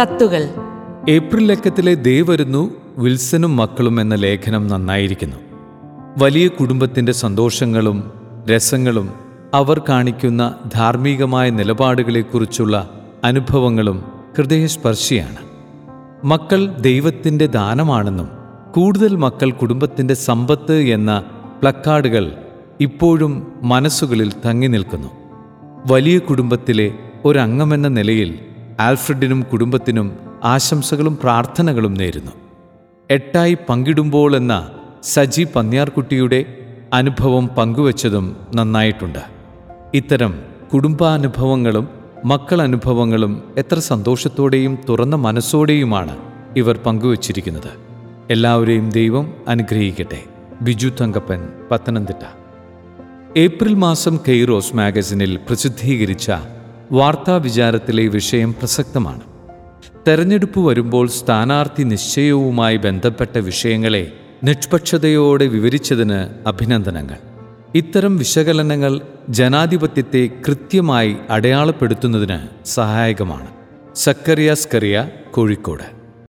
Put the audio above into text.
കത്തുകൾ. ഏപ്രിൽ ലക്കത്തിലെ ദേ വരുന്നു വിൽസനും മക്കളും എന്ന ലേഖനം നന്നായിരിക്കുന്നു. വലിയ കുടുംബത്തിന്റെ സന്തോഷങ്ങളും രസങ്ങളും അവർ കാണിക്കുന്ന ധാർമ്മികമായ നിലപാടുകളെക്കുറിച്ചുള്ള അനുഭവങ്ങളും ഹൃദയസ്പർശിയാണ്. മക്കൾ ദൈവത്തിന്റെ ദാനമാണെന്നും കൂടുതൽ മക്കൾ കുടുംബത്തിന്റെ സമ്പത്ത് എന്ന പ്ലക്കാർഡുകൾ ഇപ്പോഴും മനസ്സുകളിൽ തങ്ങി നിൽക്കുന്നു. വലിയ കുടുംബത്തിലെ ഒരംഗമെന്ന നിലയിൽ ആൽഫ്രഡിനും കുടുംബത്തിനും ആശംസകളും പ്രാർത്ഥനകളും നേരുന്നു. എട്ടായി പങ്കിടുമ്പോൾ എന്ന സജി പന്ന്യാർകുട്ടിയുടെ അനുഭവം പങ്കുവച്ചതും നന്നായിട്ടുണ്ട്. ഇത്തരം കുടുംബാനുഭവങ്ങളും മക്കൾ അനുഭവങ്ങളും എത്ര സന്തോഷത്തോടെയും തുറന്ന മനസ്സോടെയുമാണ് ഇവർ പങ്കുവച്ചിരിക്കുന്നത്. എല്ലാവരെയും ദൈവം അനുഗ്രഹിക്കട്ടെ. ബിജു തങ്കപ്പൻ പത്തനംതിട്ട. ഏപ്രിൽ മാസം കെയ്റോസ് മാഗസിനിൽ പ്രസിദ്ധീകരിച്ച വാർത്താ വിചാരത്തിലെ വിഷയം പ്രസക്തമാണ്. തെരഞ്ഞെടുപ്പ് വരുമ്പോൾ സ്ഥാനാർത്ഥി നിശ്ചയവുമായി ബന്ധപ്പെട്ട വിഷയങ്ങളെ നിഷ്പക്ഷതയോടെ വിവരിച്ചതിന് അഭിനന്ദനങ്ങൾ. ഇത്തരം വിശകലനങ്ങൾ ജനാധിപത്യത്തെ കൃത്യമായി അടയാളപ്പെടുത്തുന്നതിന് സഹായകമാണ്. സക്കറിയ സ്കറിയ കോഴിക്കോട്.